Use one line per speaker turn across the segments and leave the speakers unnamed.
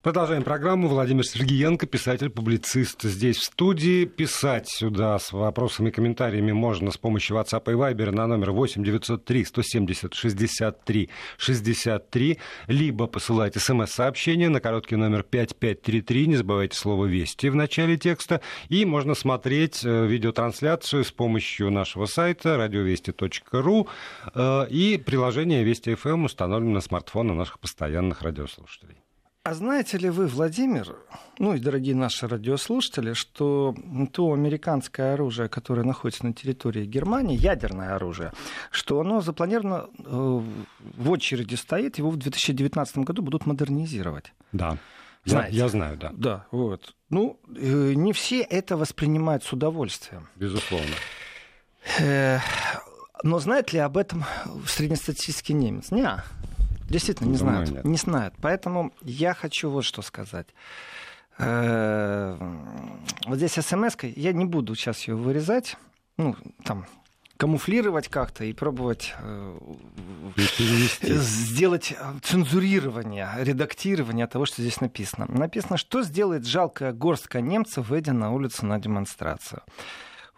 Продолжаем программу. Владимир Сергеенко, писатель-публицист, здесь в студии. Писать сюда с вопросами и комментариями можно с помощью WhatsApp и Viber на номер 8 903 170 63 63, либо посылать смс-сообщение на короткий номер 5533, не забывайте слово «Вести» в начале текста, и можно смотреть э, видеотрансляцию с помощью нашего сайта радиовести.ру э, и приложение Вести ФМ эм установлено на смартфоны наших постоянных радиослушателей.
А знаете ли вы, Владимир, ну и дорогие наши радиослушатели, что то американское оружие, которое находится на территории Германии, ядерное оружие, что оно запланировано э, в очереди стоит, его в 2019 году будут модернизировать.
Да. Знаете? Я, я знаю, да.
Да, вот. Ну, э, не все это воспринимают с удовольствием.
Безусловно.
Э, но знает ли об этом среднестатистический немец? Не. Действительно, не знают. Нет. Не знают. Поэтому я хочу вот что сказать. Э, вот здесь смс я не буду сейчас ее вырезать, ну, там, камуфлировать как-то и пробовать э, сделать цензурирование, редактирование того, что здесь написано. Написано, что сделает жалкая горстка немцев, выйдя на улицу на демонстрацию.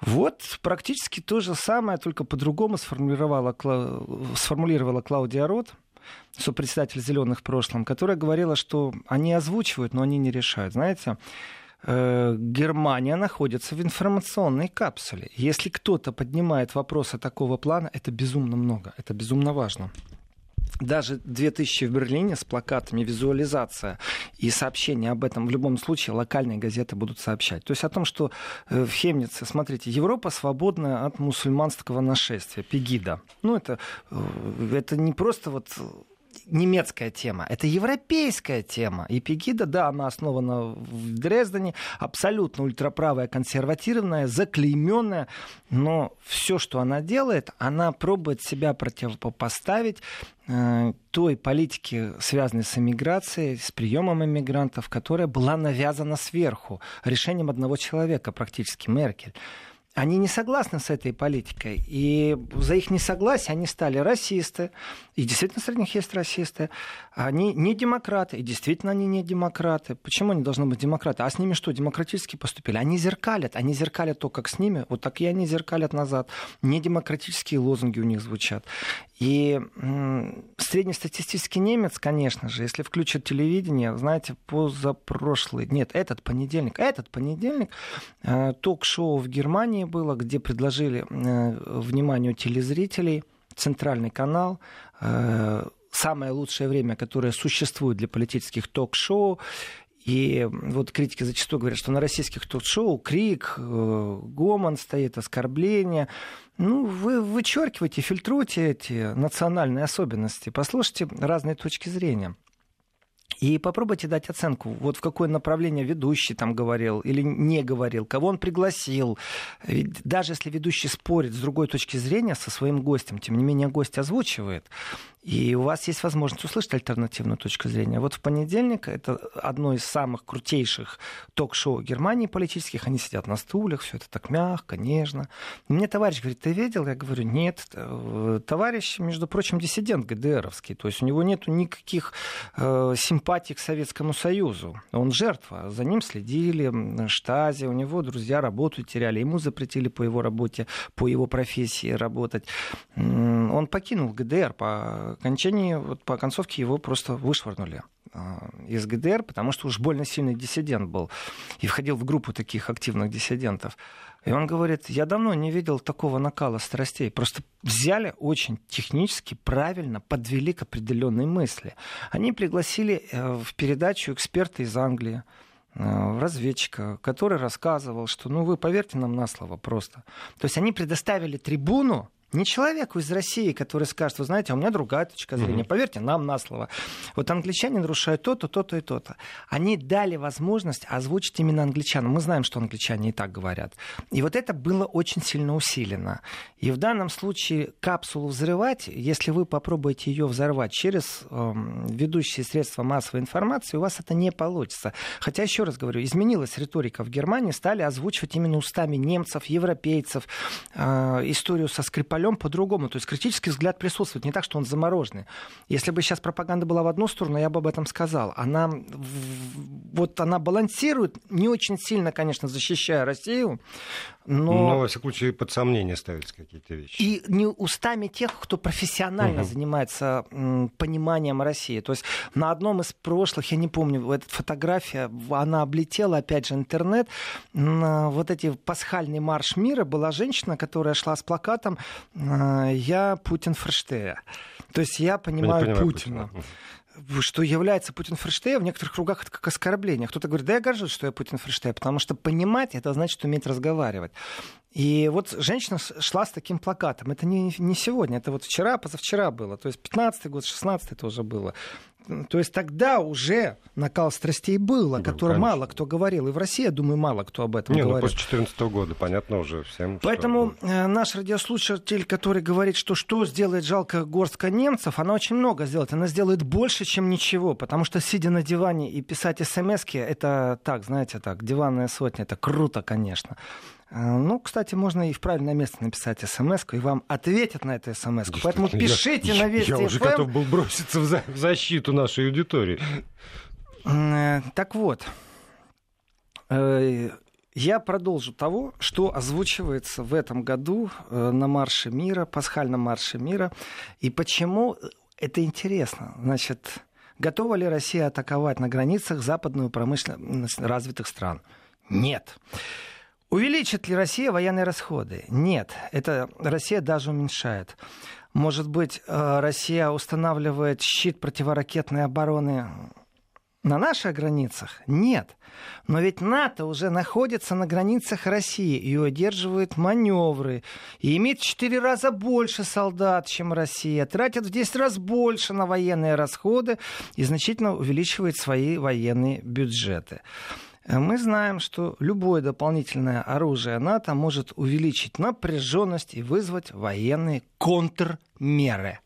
Вот практически то же самое, только по-другому сформулировала, сформулировала Клаудия Рот сопредседатель «Зеленых» в прошлом, которая говорила, что они озвучивают, но они не решают. Знаете, э, Германия находится в информационной капсуле. Если кто-то поднимает вопросы такого плана, это безумно много, это безумно важно даже 2000 в Берлине с плакатами, визуализация и сообщение об этом в любом случае локальные газеты будут сообщать. То есть о том, что э, в Хемнице, смотрите, Европа свободна от мусульманского нашествия, Пегида. Ну, это, э, это не просто вот немецкая тема, это европейская тема. И Пегида, да, она основана в Дрездене, абсолютно ультраправая, консервативная, заклейменная, но все, что она делает, она пробует себя противопоставить э, той политике, связанной с эмиграцией, с приемом иммигрантов, которая была навязана сверху решением одного человека, практически Меркель они не согласны с этой политикой. И за их несогласие они стали расисты. И действительно среди них есть расисты. Они не демократы. И действительно они не демократы. Почему они должны быть демократы? А с ними что, демократически поступили? Они зеркалят. Они зеркалят то, как с ними. Вот так и они зеркалят назад. Не демократические лозунги у них звучат. И среднестатистический немец, конечно же, если включит телевидение, знаете, позапрошлый, нет, этот понедельник, этот понедельник э, ток-шоу в Германии было, где предложили э, вниманию телезрителей центральный канал, э, самое лучшее время, которое существует для политических ток-шоу. И вот критики зачастую говорят, что на российских ток-шоу крик, гомон стоит, оскорбление. Ну, вы вычеркиваете, фильтруете эти национальные особенности, послушайте разные точки зрения. И попробуйте дать оценку, вот в какое направление ведущий там говорил или не говорил, кого он пригласил. Ведь даже если ведущий спорит с другой точки зрения со своим гостем, тем не менее гость озвучивает. И у вас есть возможность услышать альтернативную точку зрения. Вот в понедельник это одно из самых крутейших ток-шоу Германии политических. Они сидят на стульях, все это так мягко, нежно. Мне товарищ говорит, ты видел? Я говорю, нет. Товарищ, между прочим, диссидент ГДРовский. То есть у него нет никаких э, симпатий к Советскому Союзу. Он жертва. За ним следили, штази, у него друзья работу теряли. Ему запретили по его работе, по его профессии работать. Он покинул ГДР по окончании, вот по концовке его просто вышвырнули а, из ГДР, потому что уж больно сильный диссидент был и входил в группу таких активных диссидентов. И он говорит, я давно не видел такого накала страстей. Просто взяли очень технически, правильно, подвели к определенной мысли. Они пригласили э, в передачу эксперта из Англии, э, разведчика, который рассказывал, что, ну, вы поверьте нам на слово просто. То есть они предоставили трибуну не человеку из России, который скажет, вы знаете, а у меня другая точка зрения. Mm-hmm. Поверьте нам на слово. Вот англичане нарушают то-то, то-то и то-то. Они дали возможность озвучить именно англичанам. Мы знаем, что англичане и так говорят. И вот это было очень сильно усилено. И в данном случае капсулу взрывать, если вы попробуете ее взорвать через э, ведущие средства массовой информации, у вас это не получится. Хотя, еще раз говорю, изменилась риторика в Германии, стали озвучивать именно устами немцев, европейцев э, историю со Скрипалем полем по-другому. То есть критический взгляд присутствует, не так, что он замороженный. Если бы сейчас пропаганда была в одну сторону, я бы об этом сказал. Она, вот она балансирует, не очень сильно, конечно, защищая Россию, но...
Но, во всяком случае, под сомнение ставятся какие-то вещи.
И не устами тех, кто профессионально угу. занимается м, пониманием России. То есть на одном из прошлых, я не помню, эта фотография, она облетела, опять же, интернет. На вот эти пасхальный марш мира была женщина, которая шла с плакатом «Я Путин Ферштея». То есть я понимаю, понимаю Путина. Путина что является Путин Ферштея, в некоторых кругах это как оскорбление. Кто-то говорит, да я горжусь, что я Путин Ферштея, потому что понимать это значит уметь разговаривать. И вот женщина шла с таким плакатом. Это не, не сегодня, это вот вчера, позавчера было. То есть 15-й год, 16-й это уже было. То есть тогда уже накал страстей был, о котором конечно. мало кто говорил. И в России, я думаю, мало кто об этом
Не,
говорил.
Ну, после 2014 года, понятно уже всем.
Поэтому что... Э, наш радиослушатель, который говорит, что что сделает жалко горстка немцев, она очень много сделает. Она сделает больше, чем ничего. Потому что, сидя на диване и писать смс это так, знаете, так, диванная сотня, это круто, конечно. А, ну, кстати, можно и в правильное место написать смс и вам ответят на эту смс -ку. Поэтому пишите
я,
на Вести
Я уже
FM.
готов был броситься в, за, в защиту нашей аудитории.
Э, так вот, э, я продолжу того, что озвучивается в этом году э, на Марше мира, пасхальном Марше мира, и почему это интересно. Значит, готова ли Россия атаковать на границах западную промышленность развитых стран? Нет. Увеличит ли Россия военные расходы? Нет, это Россия даже уменьшает. Может быть, э, Россия устанавливает щит противоракетной обороны на наших границах? Нет. Но ведь НАТО уже находится на границах России и удерживает маневры. И имеет в 4 раза больше солдат, чем Россия. Тратит в 10 раз больше на военные расходы и значительно увеличивает свои военные бюджеты. Э, мы знаем, что любое дополнительное оружие НАТО может увеличить напряженность и вызвать военные контрмеры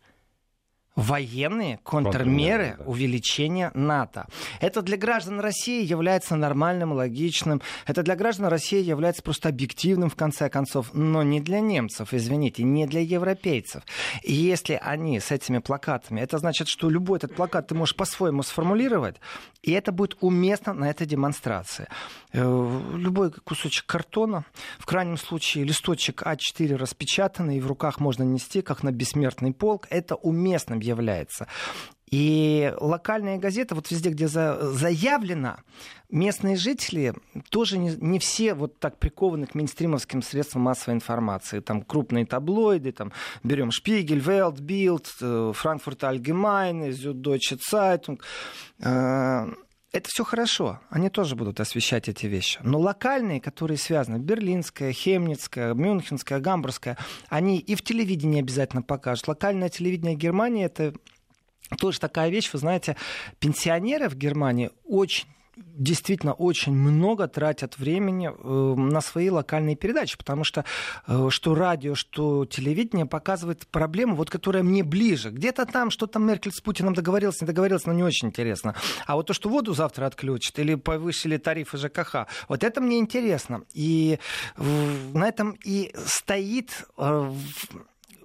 военные контрмеры да. увеличения НАТО. Это для граждан России является нормальным, логичным. Это для граждан России является просто объективным, в конце концов. Но не для немцев, извините, не для европейцев. И если они с этими плакатами, это значит, что любой этот плакат ты можешь по-своему сформулировать, и это будет уместно на этой демонстрации. Э, любой кусочек картона, в крайнем случае листочек А4 распечатанный, в руках можно нести, как на бессмертный полк, это уместным является. И локальные газеты, вот везде, где за, заявлено, местные жители тоже не, не все вот так прикованы к мейнстримовским средствам массовой информации. Там крупные таблоиды, там берем Шпигель, Велт, Билд, Франкфурт Альгемайн, Зюддойче Цайтунг. Э, это все хорошо, они тоже будут освещать эти вещи. Но локальные, которые связаны, берлинская, хемницкая, мюнхенская, гамбургская, они и в телевидении обязательно покажут. Локальное телевидение Германии это тоже такая вещь, вы знаете, пенсионеры в Германии очень действительно очень много тратят времени э, на свои локальные передачи, потому что э, что радио, что телевидение показывает проблему, вот, которая мне ближе. Где-то там что-то Меркель с Путиным договорился, не договорился, но не очень интересно. А вот то, что воду завтра отключат или повысили тарифы ЖКХ, вот это мне интересно. И на этом и стоит э,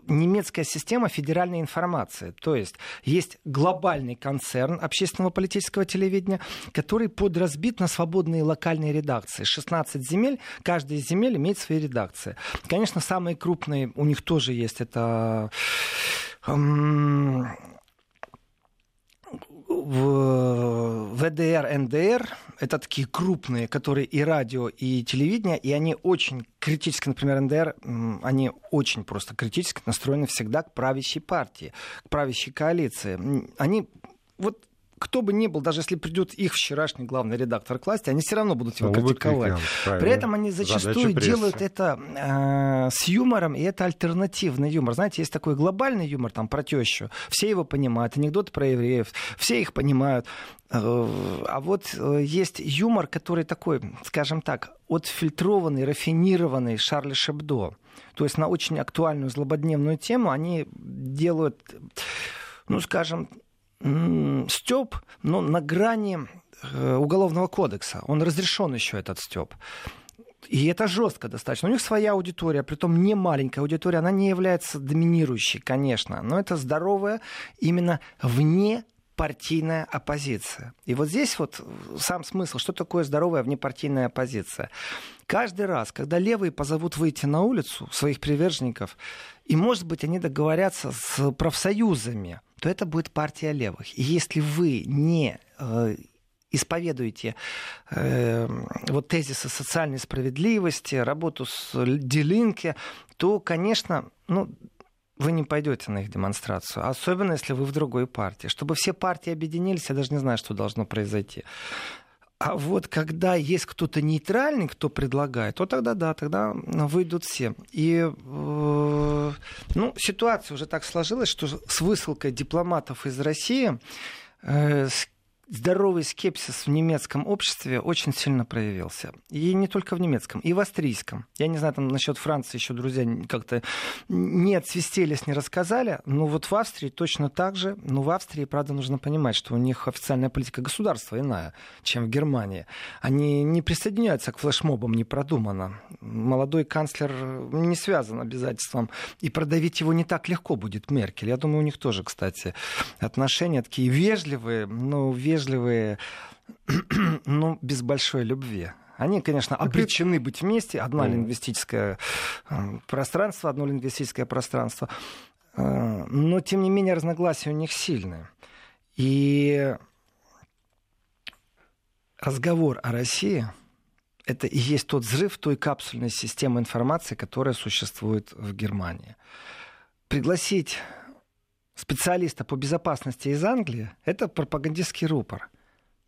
немецкая система федеральной информации. То есть есть глобальный концерн общественного политического телевидения, который подразбит на свободные локальные редакции. 16 земель, каждая из земель имеет свои редакции. Конечно, самые крупные у них тоже есть. Это в ВДР, НДР, это такие крупные, которые и радио, и телевидение, и они очень критически, например, НДР, они очень просто критически настроены всегда к правящей партии, к правящей коалиции. Они вот кто бы ни был, даже если придет их вчерашний главный редактор к власти, они все равно будут его Он критиковать. При этом они зачастую делают это э, с юмором, и это альтернативный юмор. Знаете, есть такой глобальный юмор там про тещу. Все его понимают, анекдоты про евреев, все их понимают. Э, а вот э, есть юмор, который такой, скажем так, отфильтрованный, рафинированный Шарли Шебдо. То есть на очень актуальную злободневную тему они делают, ну, скажем, степ, но на грани э, уголовного кодекса. Он разрешен еще этот степ. и это жестко достаточно. У них своя аудитория, притом не маленькая аудитория, она не является доминирующей, конечно, но это здоровая именно вне партийная оппозиция. И вот здесь вот сам смысл, что такое здоровая внепартийная оппозиция. Каждый раз, когда левые позовут выйти на улицу своих приверженников, и, может быть, они договорятся с профсоюзами, то это будет партия левых. И если вы не э, исповедуете э, вот тезисы социальной справедливости, работу с Делинке, то, конечно, ну, вы не пойдете на их демонстрацию, особенно если вы в другой партии. Чтобы все партии объединились, я даже не знаю, что должно произойти. А вот когда есть кто-то нейтральный, кто предлагает, то тогда да, тогда выйдут все. И э, ну, ситуация уже так сложилась, что с высылкой дипломатов из России э, здоровый скепсис в немецком обществе очень сильно проявился. И не только в немецком, и в австрийском. Я не знаю, там насчет Франции еще друзья как-то не отсвистелись, не рассказали, но вот в Австрии точно так же. Но в Австрии, правда, нужно понимать, что у них официальная политика государства иная, чем в Германии. Они не присоединяются к флешмобам, не продумано. Молодой канцлер не связан обязательством, и продавить его не так легко будет Меркель. Я думаю, у них тоже, кстати, отношения такие вежливые, но вежливые вежливые, но без большой любви. Они, конечно, обречены быть вместе. Одно лингвистическое э, пространство, одно лингвистическое пространство. Э, но, тем не менее, разногласия у них сильные. И разговор о России — это и есть тот взрыв той капсульной системы информации, которая существует в Германии. Пригласить специалиста по безопасности из Англии, это пропагандистский рупор.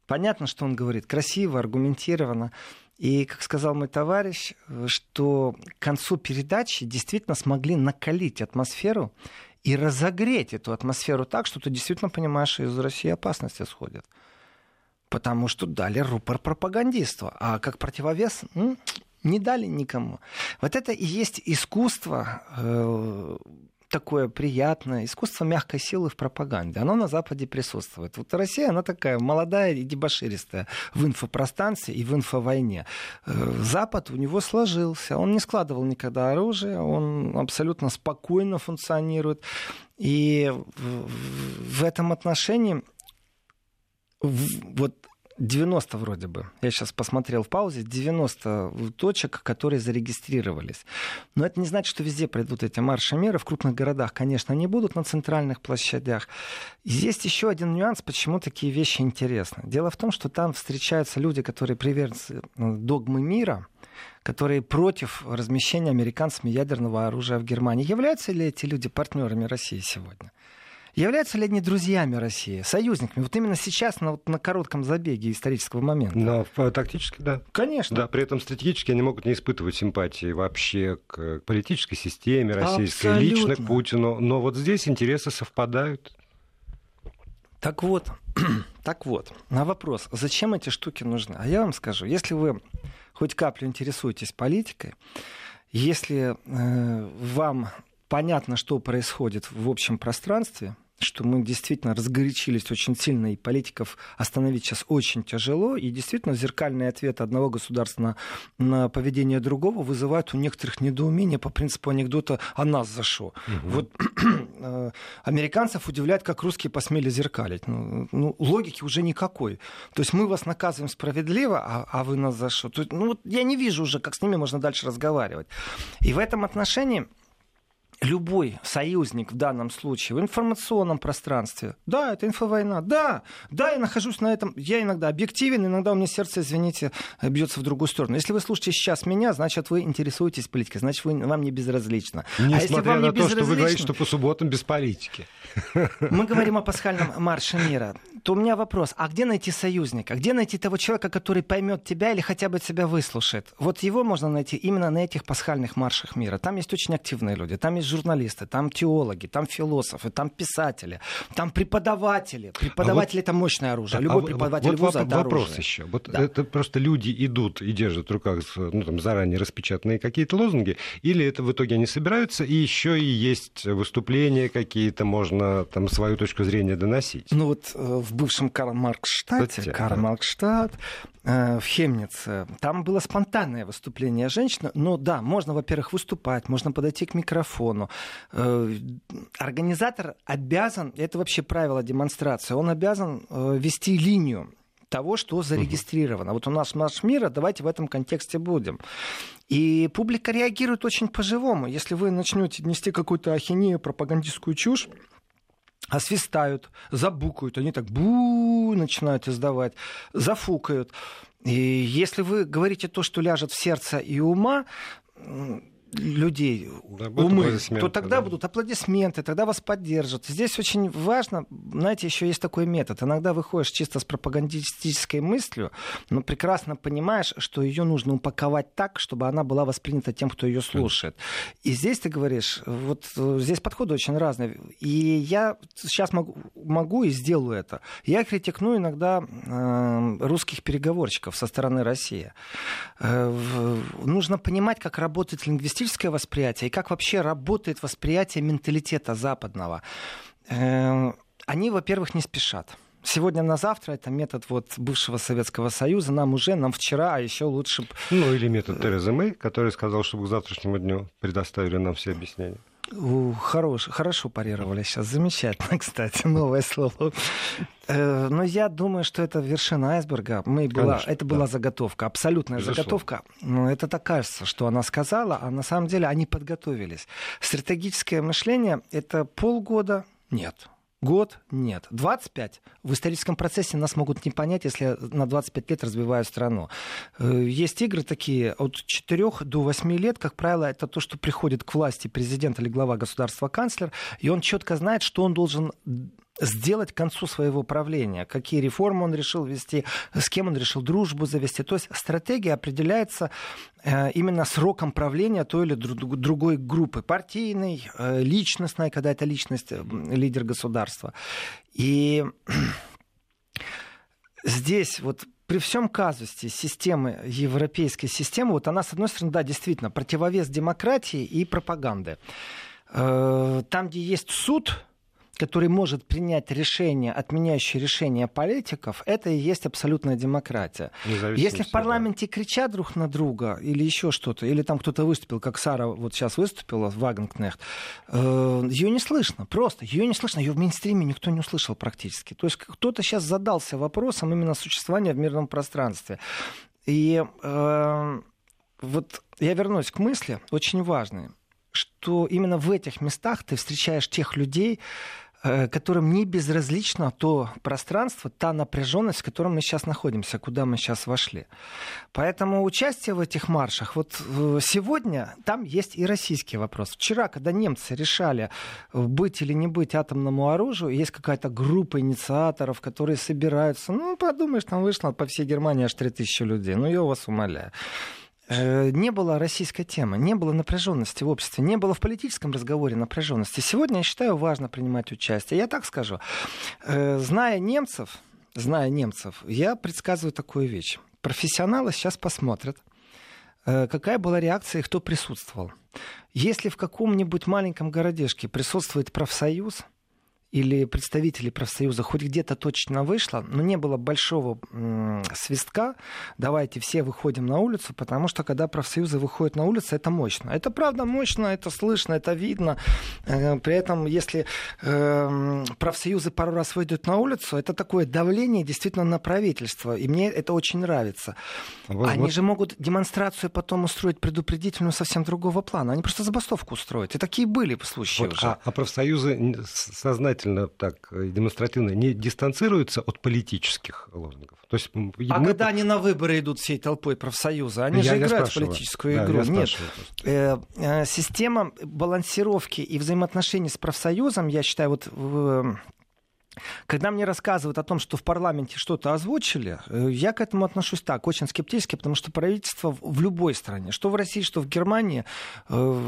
Понятно, что он говорит, красиво, аргументированно. И, как сказал мой товарищ, что к концу передачи действительно смогли накалить атмосферу и разогреть эту атмосферу так, что ты действительно понимаешь, что из России опасность исходит. Потому что дали рупор пропагандисту. А как противовес не дали никому. Вот это и есть искусство э, такое приятное искусство мягкой силы в пропаганде. Оно на Западе присутствует. Вот Россия, она такая молодая и дебоширистая в инфопространстве и в инфовойне. Э, Запад у него сложился. Он не складывал никогда оружие, он абсолютно спокойно функционирует. И в этом отношении вот 90 вроде бы. Я сейчас посмотрел в паузе. 90 точек, которые зарегистрировались. Но это не значит, что везде пройдут эти марши меры. В крупных городах, конечно, не будут на центральных площадях. Есть еще один нюанс, почему такие вещи интересны. Дело в том, что там встречаются люди, которые приверженцы ну, догмы мира, которые против размещения американцами ядерного оружия в Германии. Являются ли эти люди партнерами России сегодня? Являются ли они друзьями России, союзниками? Вот именно сейчас, на, вот, на коротком забеге исторического момента.
Да, э, тактически, да.
Конечно.
Да, при этом стратегически они могут не испытывать симпатии вообще к политической системе российской, Абсолютно. лично к Путину. Но вот здесь интересы совпадают.
Так вот, так вот, на вопрос, зачем эти штуки нужны? А я вам скажу, если вы хоть каплю интересуетесь политикой, если э, вам понятно, что происходит в общем пространстве, что мы действительно разгорячились очень сильно, и политиков остановить сейчас очень тяжело, и действительно зеркальный ответ одного государства на, на поведение другого вызывает у некоторых недоумение по принципу анекдота «а нас за что?». Угу. Вот э, американцев удивляет, как русские посмели зеркалить. Ну, ну, логики уже никакой. То есть мы вас наказываем справедливо, а, а вы нас за что? Ну, вот я не вижу уже, как с ними можно дальше разговаривать. И в этом отношении любой союзник в данном случае в информационном пространстве, да, это инфовойна, да, да, я нахожусь на этом, я иногда объективен, иногда у меня сердце, извините, бьется в другую сторону. Если вы слушаете сейчас меня, значит, вы интересуетесь политикой, значит, вы, вам не безразлично.
Несмотря а если вам на не то, что вы говорите, что по субботам без политики.
Мы говорим о пасхальном марше мира. То у меня вопрос, а где найти союзника? Где найти того человека, который поймет тебя или хотя бы тебя выслушает? Вот его можно найти именно на этих пасхальных маршах мира. Там есть очень активные люди, там есть журналисты, там теологи, там философы, там писатели, там преподаватели. Преподаватели а вот, это мощное оружие. А любой преподаватель вот вуза это
вопрос
оружие.
еще. Вот да. это просто люди идут и держат в руках ну, там, заранее распечатанные какие-то лозунги, или это в итоге они собираются, и еще и есть выступления какие-то, можно там свою точку зрения доносить.
Ну вот э, в бывшем Карл Марксштадте, Карл да. Марксштадт, э, в Хемнице, там было спонтанное выступление женщины, но да, можно, во-первых, выступать, можно подойти к микрофону. Э, организатор обязан, это вообще правило демонстрации, он обязан вести линию того, что зарегистрировано. Вот у нас наш мир, а давайте в этом контексте будем. И публика реагирует очень по-живому. Если вы начнете нести какую-то ахинею, пропагандистскую чушь, освистают, забукают, они так бу начинают издавать, зафукают. И если вы говорите то, что ляжет в сердце и ума, людей да, умы, то тогда да. будут аплодисменты, тогда вас поддержат. Здесь очень важно, знаете, еще есть такой метод. Иногда выходишь чисто с пропагандистической мыслью, но прекрасно понимаешь, что ее нужно упаковать так, чтобы она была воспринята тем, кто ее слушает. И здесь ты говоришь, вот здесь подходы очень разные. И я сейчас могу, могу и сделаю это. Я критикну иногда э, русских переговорщиков со стороны России. Э, нужно понимать, как работает лингвистика лингвистическое восприятие и как вообще работает восприятие менталитета западного. Эм, они, во-первых, не спешат. Сегодня на завтра это метод вот бывшего Советского Союза. Нам уже, нам вчера, а еще лучше...
Ну или метод Терезы Мэй, который сказал, чтобы к завтрашнему дню предоставили нам все объяснения.
Хорош, хорошо парировали сейчас. Замечательно, кстати, новое слово. Э, но я думаю, что это вершина айсберга. Мы была, Конечно, это была да. заготовка, абсолютная Безусловно. заготовка. Но это так кажется, что она сказала, а на самом деле они подготовились. Стратегическое мышление — это полгода, нет, Год? Нет. 25? В историческом процессе нас могут не понять, если на 25 лет развиваю страну. Э, есть игры такие от 4 до 8 лет, как правило, это то, что приходит к власти президент или глава государства канцлер, и он четко знает, что он должен сделать к концу своего правления, какие реформы он решил вести, с кем он решил дружбу завести. То есть стратегия определяется э, именно сроком правления той или другой группы, партийной, э, личностной, когда это личность, э, лидер государства. И здесь вот при всем казусе системы, европейской системы, вот она, с одной стороны, да, действительно, противовес демократии и пропаганды. Там, где есть суд, который может принять решение, отменяющее решение политиков, это и есть абсолютная демократия. Если в парламенте да. кричат друг на друга или еще что-то, или там кто-то выступил, как Сара вот сейчас выступила, Вагенкнехт, э, ее не слышно, просто ее не слышно, ее в мейнстриме никто не услышал практически. То есть кто-то сейчас задался вопросом именно существования в мирном пространстве. И э, вот я вернусь к мысли, очень важной, что именно в этих местах ты встречаешь тех людей, которым не безразлично то пространство, та напряженность, в котором мы сейчас находимся, куда мы сейчас вошли. Поэтому участие в этих маршах, вот э, сегодня там есть и российский вопрос. Вчера, когда немцы решали, быть или не быть атомному оружию, есть какая-то группа инициаторов, которые собираются, ну, подумаешь, там вышло по всей Германии аж 3000 людей, ну, я вас умоляю. Э, не было российской темы, не было напряженности в обществе, не было в политическом разговоре напряженности. Сегодня, я считаю, важно принимать участие. Я так скажу, э, зная немцев, зная немцев, я предсказываю такую вещь. Профессионалы сейчас посмотрят, э, какая была реакция и кто присутствовал. Если в каком-нибудь маленьком городешке присутствует профсоюз – или представители профсоюза хоть где-то точно вышло, но не было большого м- свистка, давайте все выходим на улицу, потому что когда профсоюзы выходят на улицу, это мощно. Это правда мощно, это слышно, это видно. Э, при этом, если э, профсоюзы пару раз выйдут на улицу, это такое давление действительно на правительство, и мне это очень нравится. Вот, Они вот... же могут демонстрацию потом устроить предупредительную совсем другого плана. Они просто забастовку устроят. И такие были случаи вот, уже.
А, а профсоюзы сознательно показательно, так э, демонстративно не дистанцируются от политических лозунгов.
То есть, а мы... когда они на выборы идут всей толпой профсоюза, они я, же играют в политическую да, игру. Нет, э, э, система балансировки и взаимоотношений с профсоюзом, я считаю, вот в когда мне рассказывают о том, что в парламенте что-то озвучили, э, я к этому отношусь так, очень скептически, потому что правительство в любой стране, что в России, что в Германии, э,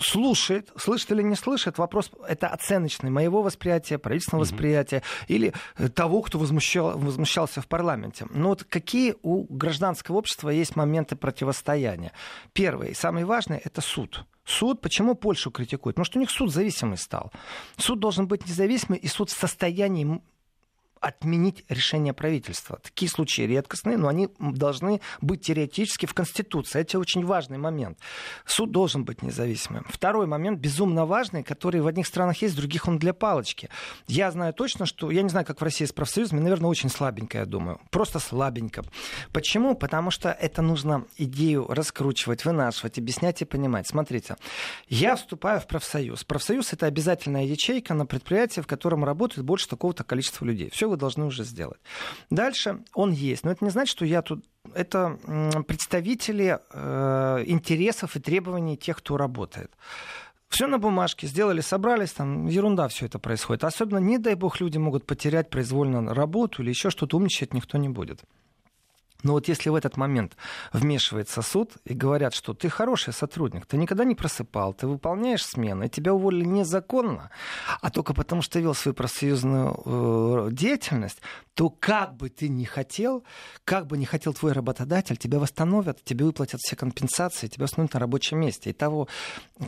слушает, слышит или не слышит, вопрос это оценочный моего восприятия, правительственного mm-hmm. восприятия или э, того, кто возмущал, возмущался в парламенте. Но вот какие у гражданского общества есть моменты противостояния? Первый, самый важный, это суд. Суд, почему Польшу критикует? Потому что у них суд зависимый стал. Суд должен быть независимый, и суд в состоянии отменить решение правительства. Такие случаи редкостные, но они должны быть теоретически в Конституции. Это очень важный момент. Суд должен быть независимым. Второй момент, безумно важный, который в одних странах есть, в других он для палочки. Я знаю точно, что... Я не знаю, как в России с профсоюзами, наверное, очень слабенько, я думаю. Просто слабенько. Почему? Потому что это нужно идею раскручивать, вынашивать, объяснять и понимать. Смотрите, я вступаю в профсоюз. Профсоюз — это обязательная ячейка на предприятии, в котором работает больше такого-то количества людей. Все вы должны уже сделать. Дальше он есть. Но это не значит, что я тут... Это представители э, интересов и требований тех, кто работает. Все на бумажке, сделали, собрались, там ерунда все это происходит. Особенно, не дай бог, люди могут потерять произвольно работу или еще что-то, умничать никто не будет. Но вот если в этот момент вмешивается суд и говорят, что ты хороший сотрудник, ты никогда не просыпал, ты выполняешь смены, тебя уволили незаконно, а только потому, что вел свою профсоюзную э, деятельность, то как бы ты ни хотел, как бы ни хотел твой работодатель, тебя восстановят, тебе выплатят все компенсации, тебя восстановят на рабочем месте. И того,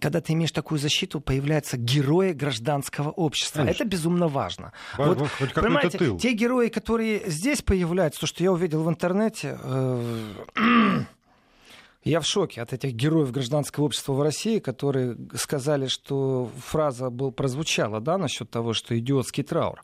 когда ты имеешь такую защиту, появляются герои гражданского общества. Конечно. Это безумно важно.
Вот, хоть понимаете, тыл.
те герои, которые здесь появляются, то, что я увидел в интернете, Э, я в шоке от этих героев гражданского общества в России, которые сказали, что фраза был, прозвучала да, насчет того, что идиотский траур.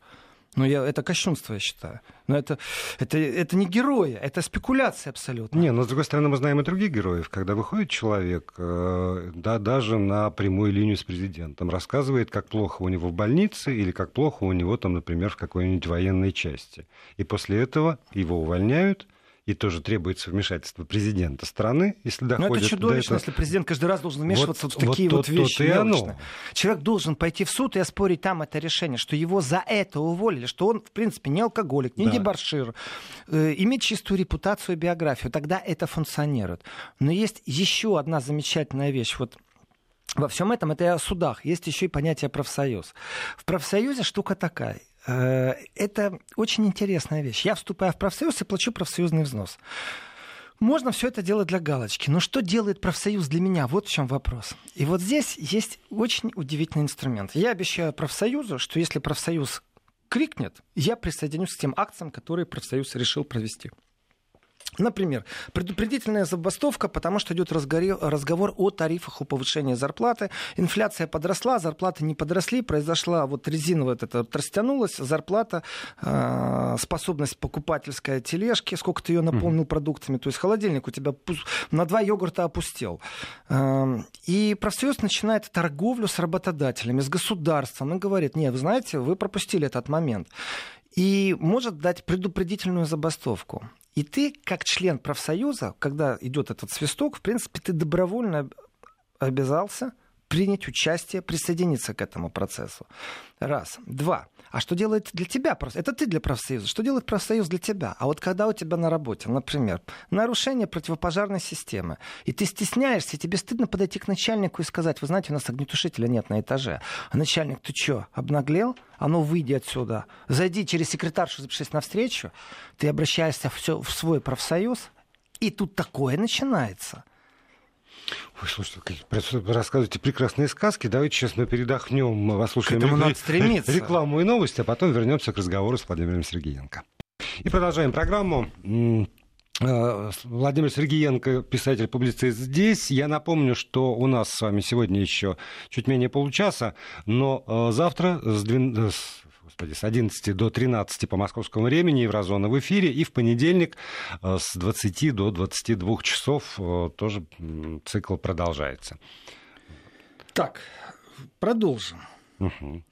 Но я, это кощунство, я считаю. Но это, это, это не герои, это спекуляция абсолютно.
Не, но с другой стороны, мы знаем и других героев. Когда выходит человек, э, да, даже на прямую линию с президентом, рассказывает, как плохо у него в больнице или как плохо у него, там, например, в какой-нибудь военной части. И после этого его увольняют, и тоже требуется вмешательство президента страны, если доходит
Но это чудовищно,
до этого.
если президент каждый раз должен вмешиваться вот, в такие вот, вот вещи. И оно. Человек должен пойти в суд и оспорить там это решение, что его за это уволили, что он, в принципе, не алкоголик, не да. дебаршир, э, имеет чистую репутацию и биографию. Тогда это функционирует. Но есть еще одна замечательная вещь. Вот во всем этом это и о судах. Есть еще и понятие профсоюз. В профсоюзе штука такая. Э, это очень интересная вещь. Я вступаю в профсоюз и плачу профсоюзный взнос. Можно все это делать для галочки, но что делает профсоюз для меня? Вот в чем вопрос. И вот здесь есть очень удивительный инструмент. Я обещаю профсоюзу, что если профсоюз крикнет, я присоединюсь к тем акциям, которые профсоюз решил провести. Например, предупредительная забастовка, потому что идет разговор о тарифах, о повышении зарплаты. Инфляция подросла, зарплаты не подросли, произошла вот резиновая вот это растянулась, зарплата, э, способность покупательская тележки, сколько ты ее наполнил продуктами, то есть холодильник у тебя на два йогурта опустел. И профсоюз начинает торговлю с работодателями, с государством, и говорит, нет, вы знаете, вы пропустили этот момент и может дать предупредительную забастовку. И ты, как член профсоюза, когда идет этот свисток, в принципе, ты добровольно обязался принять участие, присоединиться к этому процессу. Раз. Два. А что делает для тебя профсоюз? Это ты для профсоюза. Что делает профсоюз для тебя? А вот когда у тебя на работе, например, нарушение противопожарной системы, и ты стесняешься, и тебе стыдно подойти к начальнику и сказать, вы знаете, у нас огнетушителя нет на этаже. А начальник, ты что, обнаглел? А ну, выйди отсюда. Зайди через секретаршу, запишись на встречу. Ты обращаешься в, в свой профсоюз, и тут такое начинается –
Ой, слушайте, вы рассказываете прекрасные сказки. Давайте сейчас мы передохнем, послушаем
рек...
рекламу и новости, а потом вернемся к разговору с Владимиром Сергеенко. И продолжаем программу. Э, Владимир Сергеенко, писатель-публицист здесь. Я напомню, что у нас с вами сегодня еще чуть менее получаса, но э, завтра с 12 господи, с 11 до 13 по московскому времени Еврозона в эфире, и в понедельник э, с 20 до 22 часов э, тоже цикл продолжается.
Так, продолжим. Угу.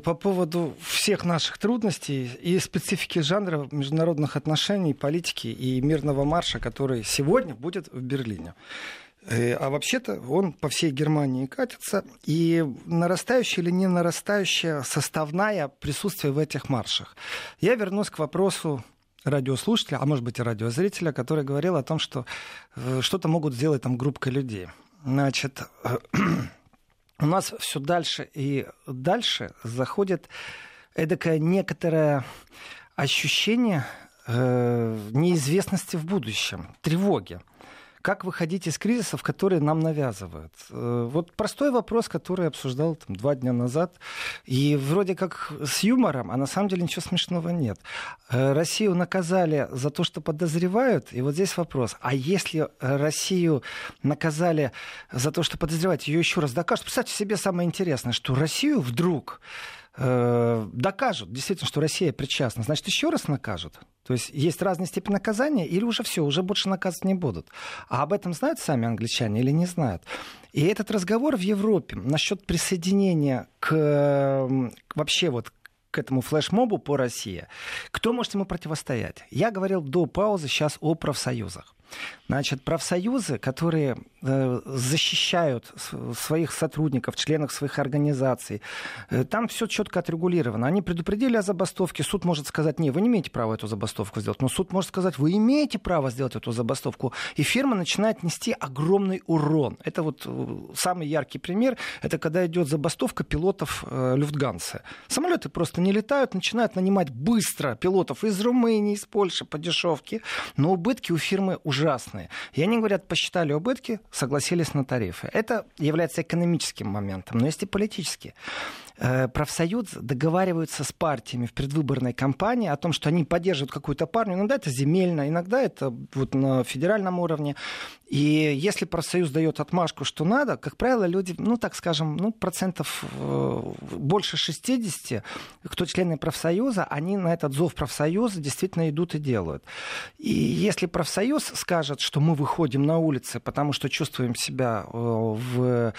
По поводу всех наших трудностей и специфики жанра международных отношений, политики и мирного марша, который сегодня будет в Берлине. Э, а вообще-то он по всей Германии катится, и нарастающая или не нарастающая составная присутствие в этих маршах. Я вернусь к вопросу радиослушателя, а может быть и радиозрителя, который говорил о том, что э, что-то могут сделать там группка людей. Значит, у нас все дальше и дальше заходит эдакое некоторое ощущение э, неизвестности в будущем, тревоги как выходить из кризисов, которые нам навязывают? Э, вот простой вопрос, который я обсуждал там, два дня назад. И вроде как с юмором, а на самом деле ничего смешного нет. Э, Россию наказали за то, что подозревают. И вот здесь вопрос. А если Россию наказали за то, что подозревают, ее еще раз докажут? Представьте себе самое интересное, что Россию вдруг э, докажут действительно, что Россия причастна, значит, еще раз накажут. То есть есть разные степени наказания, или уже все, уже больше наказывать не будут. А об этом знают сами англичане или не знают? И этот разговор в Европе насчет присоединения к, к вообще вот к этому флешмобу по России, кто может ему противостоять? Я говорил до паузы сейчас о профсоюзах. Значит, профсоюзы, которые э, защищают своих сотрудников, членов своих организаций, э, там все четко отрегулировано. Они предупредили о забастовке, суд может сказать, не, вы не имеете права эту забастовку сделать, но суд может сказать, вы имеете право сделать эту забастовку. И фирма начинает нести огромный урон. Это вот э, самый яркий пример, это когда идет забастовка пилотов Люфтганса. Самолеты просто не летают, начинают нанимать быстро пилотов из Румынии, из Польши по дешевке, но убытки у фирмы уже ужасные. И они говорят, посчитали убытки, согласились на тарифы. Это является экономическим моментом, но есть и политический. Э, профсоюз договариваются с партиями в предвыборной кампании о том, что они поддерживают какую-то партию. Иногда это земельно, иногда это вот на федеральном уровне. И если профсоюз дает отмашку, что надо, как правило, люди, ну так скажем, ну, процентов э, больше 60, кто члены профсоюза, они на этот зов профсоюза действительно идут и делают. И если профсоюз скажет, что мы выходим на улицы, потому что чувствуем себя э, в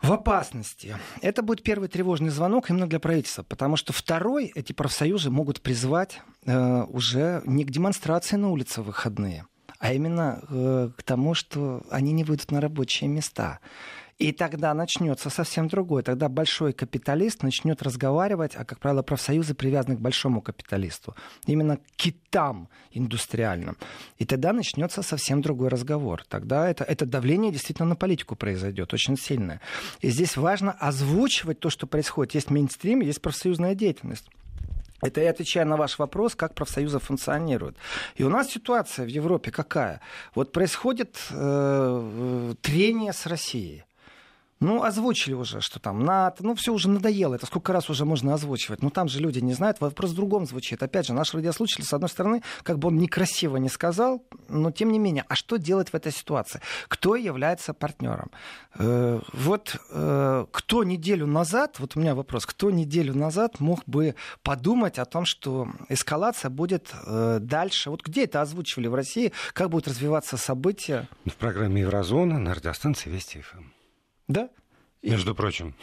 в опасности. Это будет первый тревожный звонок именно для правительства, потому что второй эти профсоюзы могут призвать э, уже не к демонстрации на улице в выходные, а именно э, к тому, что они не выйдут на рабочие места. И тогда начнется совсем другое. Тогда большой капиталист начнет разговаривать, а, как правило, профсоюзы привязаны к большому капиталисту, именно к китам индустриальным. И тогда начнется совсем другой разговор. Тогда это, это давление действительно на политику произойдет, очень сильное. И здесь важно озвучивать то, что происходит. Есть мейнстрим, есть профсоюзная деятельность. Это я отвечаю на ваш вопрос, как профсоюзы функционируют. И у нас ситуация в Европе какая? Вот происходит э, трение с Россией. Ну, озвучили уже, что там НАТО, ну, все уже надоело, это сколько раз уже можно озвучивать. Ну, там же люди не знают, вопрос в другом звучит. Опять же, наш радиослушатель, с одной стороны, как бы он некрасиво не сказал, но тем не менее, а что делать в этой ситуации? Кто является партнером? Э, вот э, кто неделю назад, вот у меня вопрос, кто неделю назад мог бы подумать о том, что эскалация будет э, дальше? Вот где это озвучивали в России? Как будут развиваться события?
В программе Еврозона на радиостанции Вести ФМ.
Да?
Между прочим.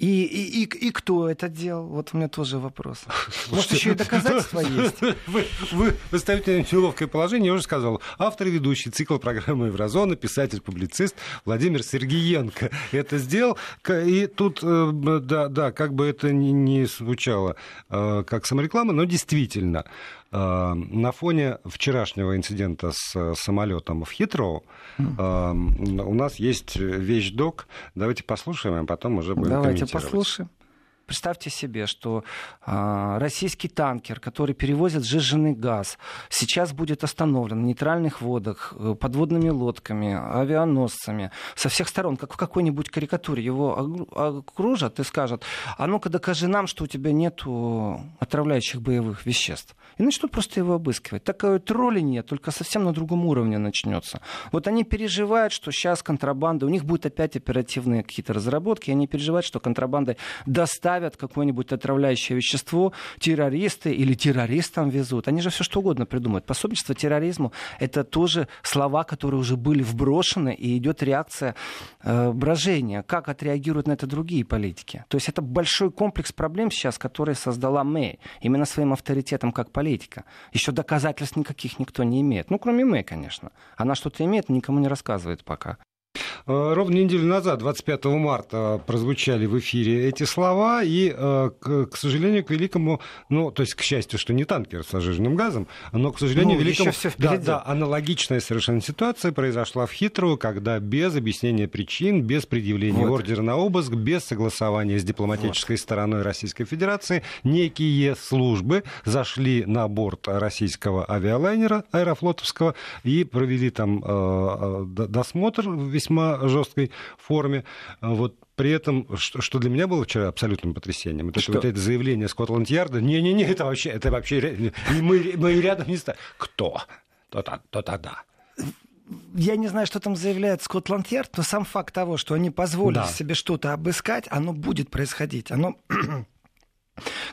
И, и, и, и кто это делал? Вот у меня тоже вопрос. Может, еще и доказательства есть?
Вы, вы, вы ставите неловкое положение, я уже сказал. Автор и ведущий цикла программы «Еврозона», писатель-публицист Владимир Сергеенко это сделал. И тут, э, да, да, как бы это ни, ни звучало э, как самореклама, но действительно, на фоне вчерашнего инцидента с самолетом в Хитроу у нас есть вещдок. Давайте послушаем, а потом уже будем
Давайте послушаем. Представьте себе, что э, российский танкер, который перевозит сжиженный газ, сейчас будет остановлен в нейтральных водах, э, подводными лодками, авианосцами, со всех сторон, как в какой-нибудь карикатуре. Его окружат и скажут, а ну-ка докажи нам, что у тебя нет отравляющих боевых веществ. И начнут просто его обыскивать. Такое троллинг только совсем на другом уровне начнется. Вот они переживают, что сейчас контрабанда, у них будут опять оперативные какие-то разработки, они переживают, что контрабандой доставят ставят какое-нибудь отравляющее вещество, террористы или террористам везут. Они же все что угодно придумают. Пособничество терроризму — это тоже слова, которые уже были вброшены, и идет реакция э, брожения. Как отреагируют на это другие политики? То есть это большой комплекс проблем сейчас, которые создала Мэй. Именно своим авторитетом как политика. Еще доказательств никаких никто не имеет. Ну, кроме Мэй, конечно. Она что-то имеет, никому не рассказывает пока.
Э, ровно неделю назад, 25 марта, прозвучали в эфире эти слова, и, э, к, сожалению, к великому, ну, то есть, к счастью, что не танкер с зажиженным газом, но, к сожалению, ну, великому... Да, да, аналогичная совершенно ситуация произошла в Хитрую, когда без объяснения причин, без предъявления вот. ордера на обыск, без согласования с дипломатической вот. стороной Российской Федерации, некие службы зашли на борт российского авиалайнера аэрофлотовского и провели там э, досмотр весьма жесткой форме. Вот при этом, что, что для меня было вчера абсолютным потрясением, это, что? вот это заявление Скотланд-Ярда, не-не-не, это вообще, это вообще, мы, мы рядом не стоим. Кто? То-то, то-то да
я не знаю, что там заявляет Скотланд-Ярд, но сам факт того, что они позволили да. себе что-то обыскать, оно будет происходить. Оно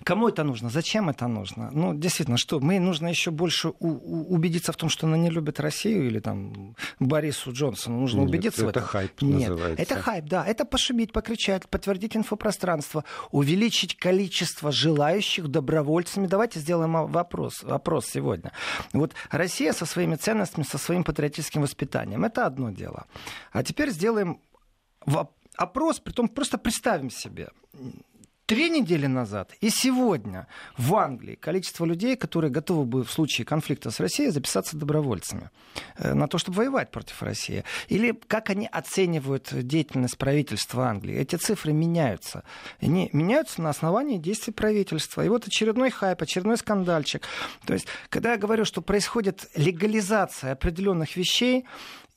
Кому это нужно? Зачем это нужно? Ну, действительно, что? Мы нужно еще больше у- у- убедиться в том, что она не любит Россию или там Борису Джонсону. Нужно Нет, убедиться
это
в этом.
хайп
Нет,
называется.
это хайп, да. Это пошумить, покричать, подтвердить инфопространство, увеличить количество желающих добровольцами. Давайте сделаем вопрос, вопрос сегодня. Вот Россия со своими ценностями, со своим патриотическим воспитанием. Это одно дело. А теперь сделаем опрос, притом просто представим себе три недели назад и сегодня в Англии количество людей, которые готовы бы в случае конфликта с Россией записаться добровольцами э, на то, чтобы воевать против России. Или как они оценивают деятельность правительства Англии. Эти цифры меняются. Они меняются на основании действий правительства. И вот очередной хайп, очередной скандальчик. То есть, когда я говорю, что происходит легализация определенных вещей,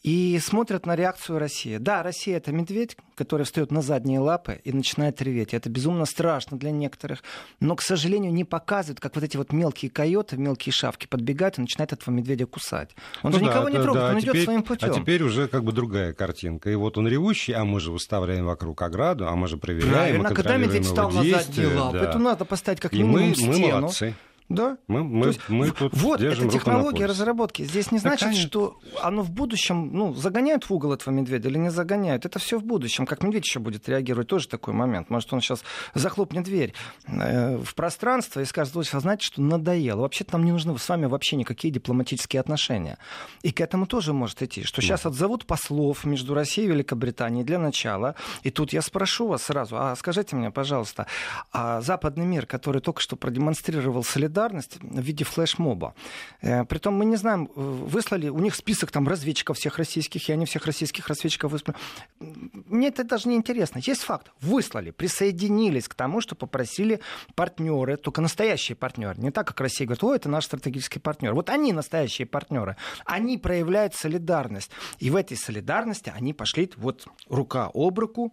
и смотрят на реакцию России. Да, Россия это медведь, который встает на задние лапы и начинает реветь. Это безумно страшно для некоторых, но, к сожалению, не показывают, как вот эти вот мелкие койоты, мелкие шавки подбегают и начинают этого медведя кусать. Он ну же да, никого не трогает, да, он а идет теперь, своим путем.
А теперь уже как бы другая картинка. И вот он ревущий, а мы же выставляем вокруг ограду, а мы же проверяем, Правильно,
когда медведь встал на задние лапы, да. это надо поставить как минимум и мы, стену.
мы молодцы.
Да.
Мы, мы, есть, мы тут
вот
держим
это технология разработки. Здесь не значит, конечно. что оно в будущем, ну, загоняют в угол этого медведя или не загоняют. Это все в будущем. Как медведь еще будет реагировать, тоже такой момент. Может, он сейчас захлопнет дверь э, в пространство и скажет, вот, знаете, что надоело. Вообще-то нам не нужны с вами вообще никакие дипломатические отношения. И к этому тоже может идти, что сейчас отзовут послов между Россией и Великобританией для начала. И тут я спрошу вас сразу, а скажите мне, пожалуйста, а западный мир, который только что продемонстрировал солидарность, солидарность в виде флешмоба. Э, притом мы не знаем, э, выслали, у них список там разведчиков всех российских, и они всех российских разведчиков выслали. Мне это даже не интересно. Есть факт. Выслали, присоединились к тому, что попросили партнеры, только настоящие партнеры. Не так, как Россия говорит, о, это наш стратегический партнер. Вот они настоящие партнеры. Они проявляют солидарность. И в этой солидарности они пошли вот рука об руку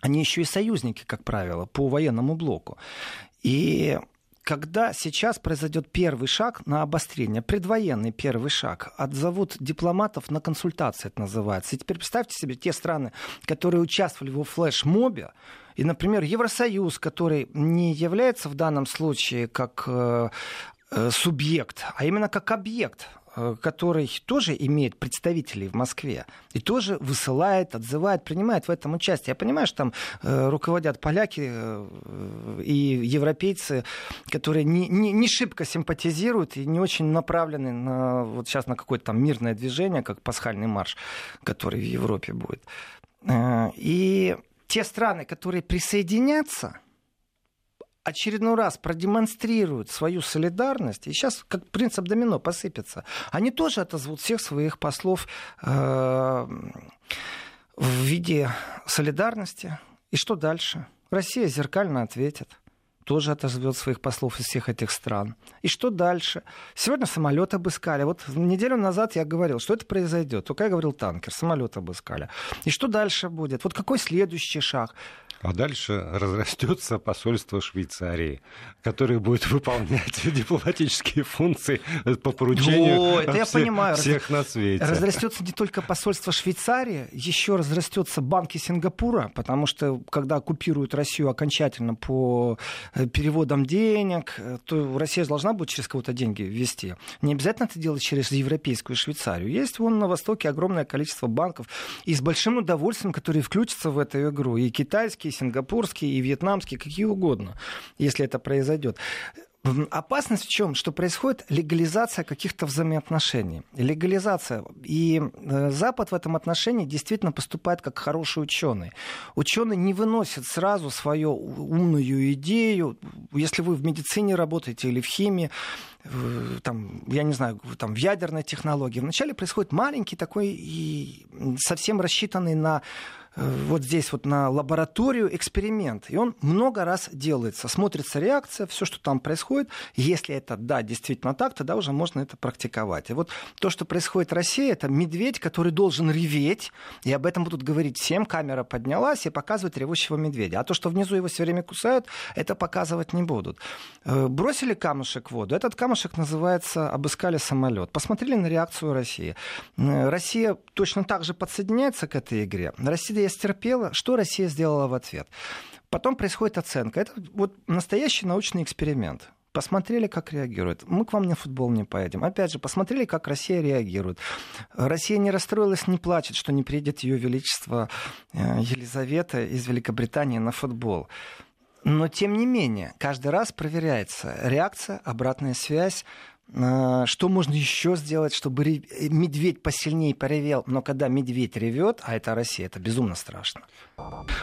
они еще и союзники, как правило, по военному блоку. И когда сейчас произойдет первый шаг на обострение, предвоенный первый шаг, отзовут дипломатов на консультации, это называется. И теперь представьте себе те страны, которые участвовали во флешмобе, и, например, Евросоюз, который не является в данном случае как э, э субъект, а именно как объект который тоже имеет представителей в Москве и тоже высылает, отзывает, принимает в этом участие. Я понимаю, что там э, руководят поляки э, и европейцы, которые не, не, не шибко симпатизируют и не очень направлены на, вот сейчас на какое-то там мирное движение, как пасхальный марш, который в Европе будет. Э, и те страны, которые присоединятся, очередной раз продемонстрируют свою солидарность, и сейчас как принцип домино посыпется, они тоже отозвут всех своих послов э, в виде солидарности. И что дальше? Россия зеркально ответит тоже отозвет своих послов из всех этих стран. И что дальше? Сегодня самолет обыскали. Вот неделю назад я говорил, что это произойдет. Только я говорил танкер, самолет обыскали. И что дальше будет? Вот какой следующий шаг?
А дальше разрастется посольство Швейцарии, которое будет выполнять дипломатические функции по поручению
О, это я
всех,
понимаю.
всех на свете.
Разрастется не только посольство Швейцарии, еще разрастется банки Сингапура, потому что когда оккупируют Россию окончательно по э, переводам денег, э, то Россия должна будет через кого-то деньги ввести. Не обязательно это делать через европейскую Швейцарию. Есть вон на Востоке огромное количество банков, и с большим удовольствием, которые включатся в эту игру. И китайские, и сингапурские, и вьетнамские, какие угодно, если это произойдет. Опасность в чем? Что происходит легализация каких-то взаимоотношений. Легализация. И э, Запад в этом отношении действительно поступает как хороший ученый. Ученый не выносит сразу свою умную идею. Если вы в медицине работаете или в химии, там, я не знаю, там, в ядерной технологии, вначале происходит маленький такой и совсем рассчитанный на Э, вот здесь вот на лабораторию эксперимент. И он много раз делается. Смотрится реакция, все, что там происходит. Если это, да, действительно так, тогда уже можно это практиковать. И вот то, что происходит в России, это медведь, который должен реветь. И об этом будут говорить всем. Камера поднялась и показывает ревущего медведя. А то, что внизу его все время кусают, это показывать не будут. Э, бросили камушек в воду. Этот камушек называется «обыскали самолет». Посмотрели на реакцию России. Э, Россия точно так же подсоединяется к этой игре. Россия стерпела, что Россия сделала в ответ. Потом происходит оценка. Это вот настоящий научный эксперимент. Посмотрели, как реагирует. Мы к вам на футбол не поедем. Опять же, посмотрели, как Россия реагирует. Россия не расстроилась, не плачет, что не приедет ее величество э, Елизавета из Великобритании на футбол. Но, тем не менее, каждый раз проверяется реакция, обратная связь, а, что можно еще сделать, чтобы медведь посильнее поревел? Но когда медведь ревет, а это Россия, это безумно страшно.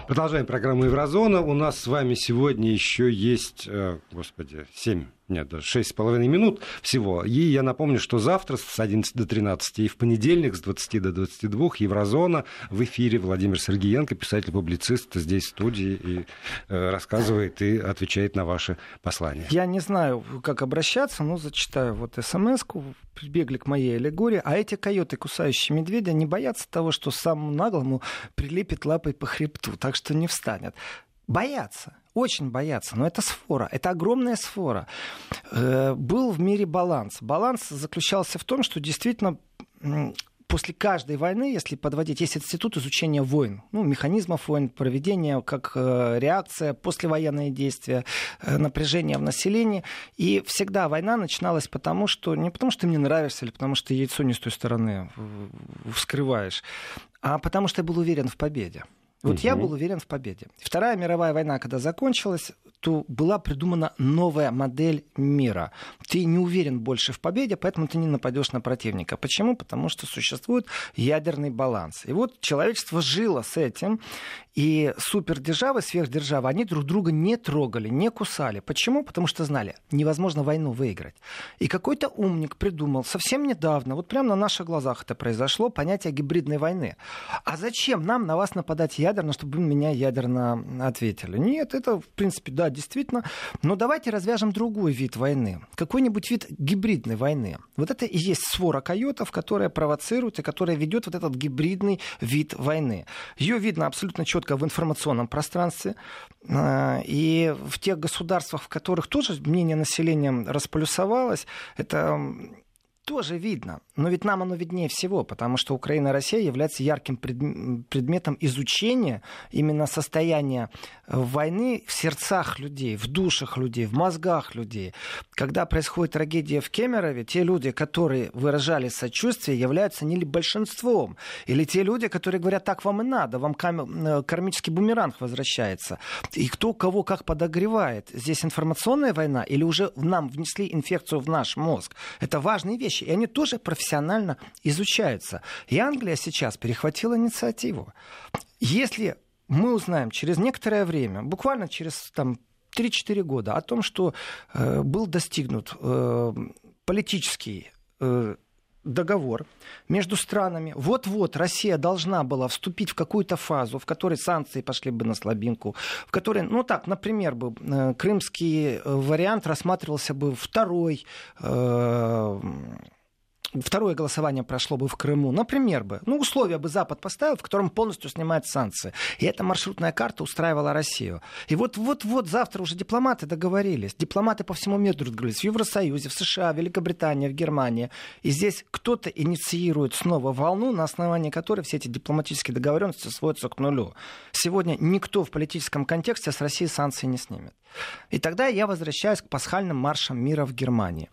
Продолжаем программу Еврозона. У нас с вами сегодня еще есть, э, господи, 7 нет, даже 6,5 минут всего. И я напомню, что завтра с 11 до 13 и в понедельник с 20 до 22 Еврозона в эфире Владимир Сергеенко, писатель-публицист, здесь в студии и э, рассказывает и отвечает на ваши послания.
Я не знаю, как обращаться, но зачитаю вот смс-ку. Прибегли к моей аллегории. А эти койоты, кусающие медведя, не боятся того, что самому наглому прилепит лапой по хребту, так что не встанет. Боятся очень боятся. Но это сфора, это огромная сфора. Э, был в мире баланс. Баланс заключался в том, что действительно после каждой войны, если подводить, есть институт изучения войн, ну, механизмов войн, проведения, как э, реакция, послевоенные действия, э, напряжение в населении. И всегда война начиналась потому, что не потому, что ты мне нравишься, или потому, что яйцо не с той стороны вскрываешь, а потому что я был уверен в победе. Вот угу. я был уверен в победе. Вторая мировая война, когда закончилась, то была придумана новая модель мира. Ты не уверен больше в победе, поэтому ты не нападешь на противника. Почему? Потому что существует ядерный баланс. И вот человечество жило с этим, и супердержавы, сверхдержавы, они друг друга не трогали, не кусали. Почему? Потому что знали, невозможно войну выиграть. И какой-то умник придумал совсем недавно, вот прямо на наших глазах это произошло, понятие гибридной войны. А зачем нам на вас нападать ядерно, чтобы вы меня ядерно ответили? Нет, это, в принципе, да, действительно. Но давайте развяжем другой вид войны. Какой-нибудь вид гибридной войны. Вот это и есть свора койотов, которая провоцирует и которая ведет вот этот гибридный вид войны. Ее видно абсолютно четко в информационном пространстве. А, и в тех государствах, в которых тоже мнение населения располюсовалось, это тоже видно. Но ведь нам оно виднее всего, потому что Украина и Россия являются ярким предметом изучения именно состояния войны в сердцах людей, в душах людей, в мозгах людей. Когда происходит трагедия в Кемерове, те люди, которые выражали сочувствие, являются не ли большинством, или те люди, которые говорят, так вам и надо, вам э, кармический бумеранг возвращается. И кто кого как подогревает. Здесь информационная война или уже нам внесли инфекцию в наш мозг. Это важные вещи и они тоже профессионально изучаются. И Англия сейчас перехватила инициативу. Если мы узнаем через некоторое время, буквально через там, 3-4 года, о том, что э, был достигнут э, политический э, договор между странами. Вот-вот Россия должна была вступить в какую-то фазу, в которой санкции пошли бы на слабинку, в которой, ну так, например, бы э, крымский э, вариант рассматривался бы второй э, второе голосование прошло бы в Крыму, например бы, ну, условия бы Запад поставил, в котором полностью снимает санкции. И эта маршрутная карта устраивала Россию. И вот, вот, вот завтра уже дипломаты договорились. Дипломаты по всему миру договорились. В Евросоюзе, в США, в Великобритании, в Германии. И здесь кто-то инициирует снова волну, на основании которой все эти дипломатические договоренности сводятся к нулю. Сегодня никто в политическом контексте с Россией санкции не снимет. И тогда я возвращаюсь к пасхальным маршам мира в Германии.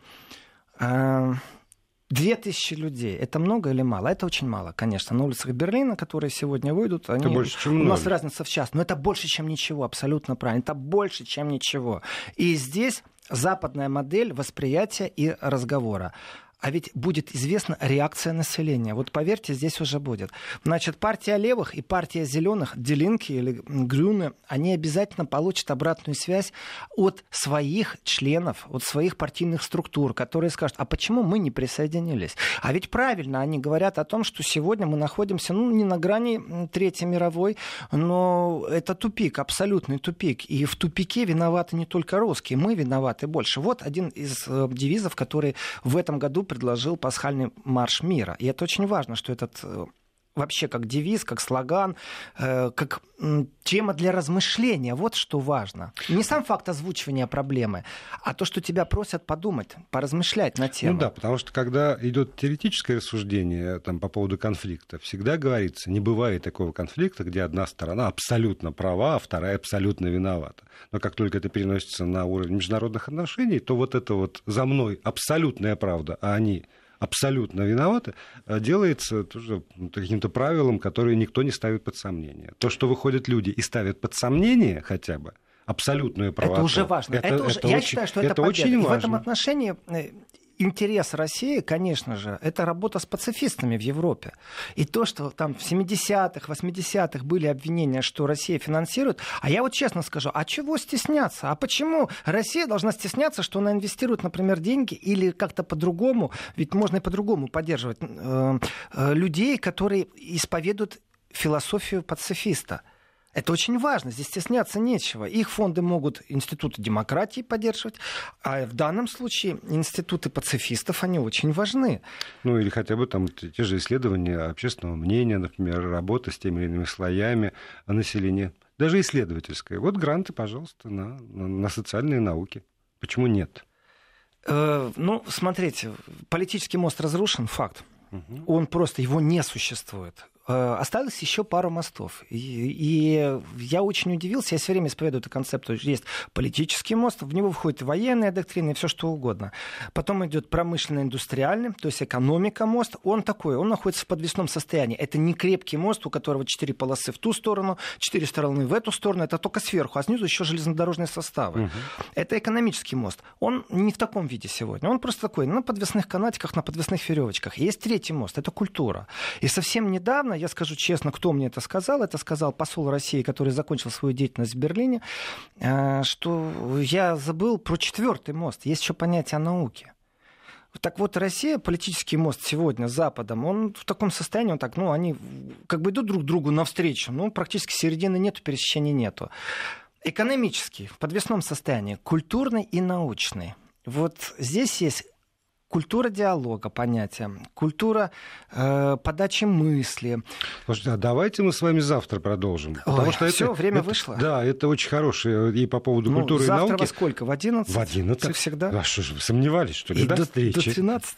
Две тысячи людей. Это много или мало? Это очень мало, конечно. На улицах Берлина, которые сегодня выйдут, они...
это больше, чем
у нас разница в час. Но это больше, чем ничего, абсолютно правильно. Это больше, чем ничего. И здесь западная модель восприятия и разговора а ведь будет известна реакция населения. Вот поверьте, здесь уже будет. Значит, партия левых и партия зеленых, Делинки или Грюны, они обязательно получат обратную связь от своих членов, от своих партийных структур, которые скажут, а почему мы не присоединились? А ведь правильно они говорят о том, что сегодня мы находимся, ну, не на грани Третьей мировой, но это тупик, абсолютный тупик. И в тупике виноваты не только русские, мы виноваты больше. Вот один из э, девизов, который в этом году предложил пасхальный марш мира. И это очень важно, что этот э, вообще как девиз, как слоган, э, как тема для размышления. Вот что важно. Не сам факт озвучивания проблемы, а то, что тебя просят подумать, поразмышлять на тему.
Ну да, потому что когда идет теоретическое рассуждение там, по поводу конфликта, всегда говорится, не бывает такого конфликта, где одна сторона абсолютно права, а вторая абсолютно виновата. Но как только это переносится на уровень международных отношений, то вот это вот за мной абсолютная правда, а они абсолютно виноваты, э, делается тоже каким-то правилом, которое никто не ставит под сомнение. То, что выходят люди и ставят под сомнение хотя бы, абсолютную правоту.
Это уже важно. Это, это уже, это я очень, считаю, что это, это очень важно. И в этом отношении э, интерес России, конечно же, это работа с пацифистами в Европе. И то, что там в 70-х, 80-х были обвинения, что Россия финансирует, а я вот честно скажу, а чего стесняться? А почему Россия должна стесняться, что она инвестирует, например, деньги или как-то по-другому, ведь можно и по-другому поддерживать э, э, людей, которые исповедуют философию пацифиста – это очень важно, здесь стесняться нечего. Их фонды могут институты демократии поддерживать, а в данном случае институты пацифистов, они очень важны.
Ну или хотя бы там те же исследования общественного мнения, например, работа с теми или иными слоями населения, даже исследовательская. Вот гранты, пожалуйста, на, на социальные науки. Почему нет?
Э, ну, смотрите, политический мост разрушен, факт. Угу. Он просто, его не существует. Э, осталось еще пару мостов. И, и я очень удивился, я все время исповедую эту концепцию. Есть политический мост, в него входит военная доктрина и все что угодно. Потом идет промышленно-индустриальный, то есть экономика мост. Он такой, он находится в подвесном состоянии. Это не крепкий мост, у которого четыре полосы в ту сторону, четыре стороны в эту сторону. Это только сверху, а снизу еще железнодорожные составы. Угу. Это экономический мост. Он не в таком виде сегодня. Он просто такой, на подвесных канатиках, на подвесных веревочках. Есть третий мост, это культура. И совсем недавно недавно, я скажу честно, кто мне это сказал, это сказал посол России, который закончил свою деятельность в Берлине, э, что я забыл про четвертый мост. Есть еще понятие о науке. Так вот, Россия, политический мост сегодня с Западом, он в таком состоянии, он так, ну, они как бы идут друг другу навстречу, ну, практически середины нету, пересечения нету. Экономический, в подвесном состоянии, культурный и научный. Вот здесь есть культура диалога понятие, культура э, подачи мысли.
Слушайте, а давайте мы с вами завтра продолжим.
Потому Ой, что все, это, время
это,
вышло.
Да, это очень хорошее и по поводу ну, культуры
завтра
и науки.
во сколько? В 11?
В 11.
Как всегда.
А что же, вы сомневались, что ли?
И
до,
до
встречи.
До 13.